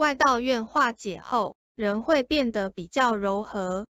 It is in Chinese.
外道愿化解后，人会变得比较柔和。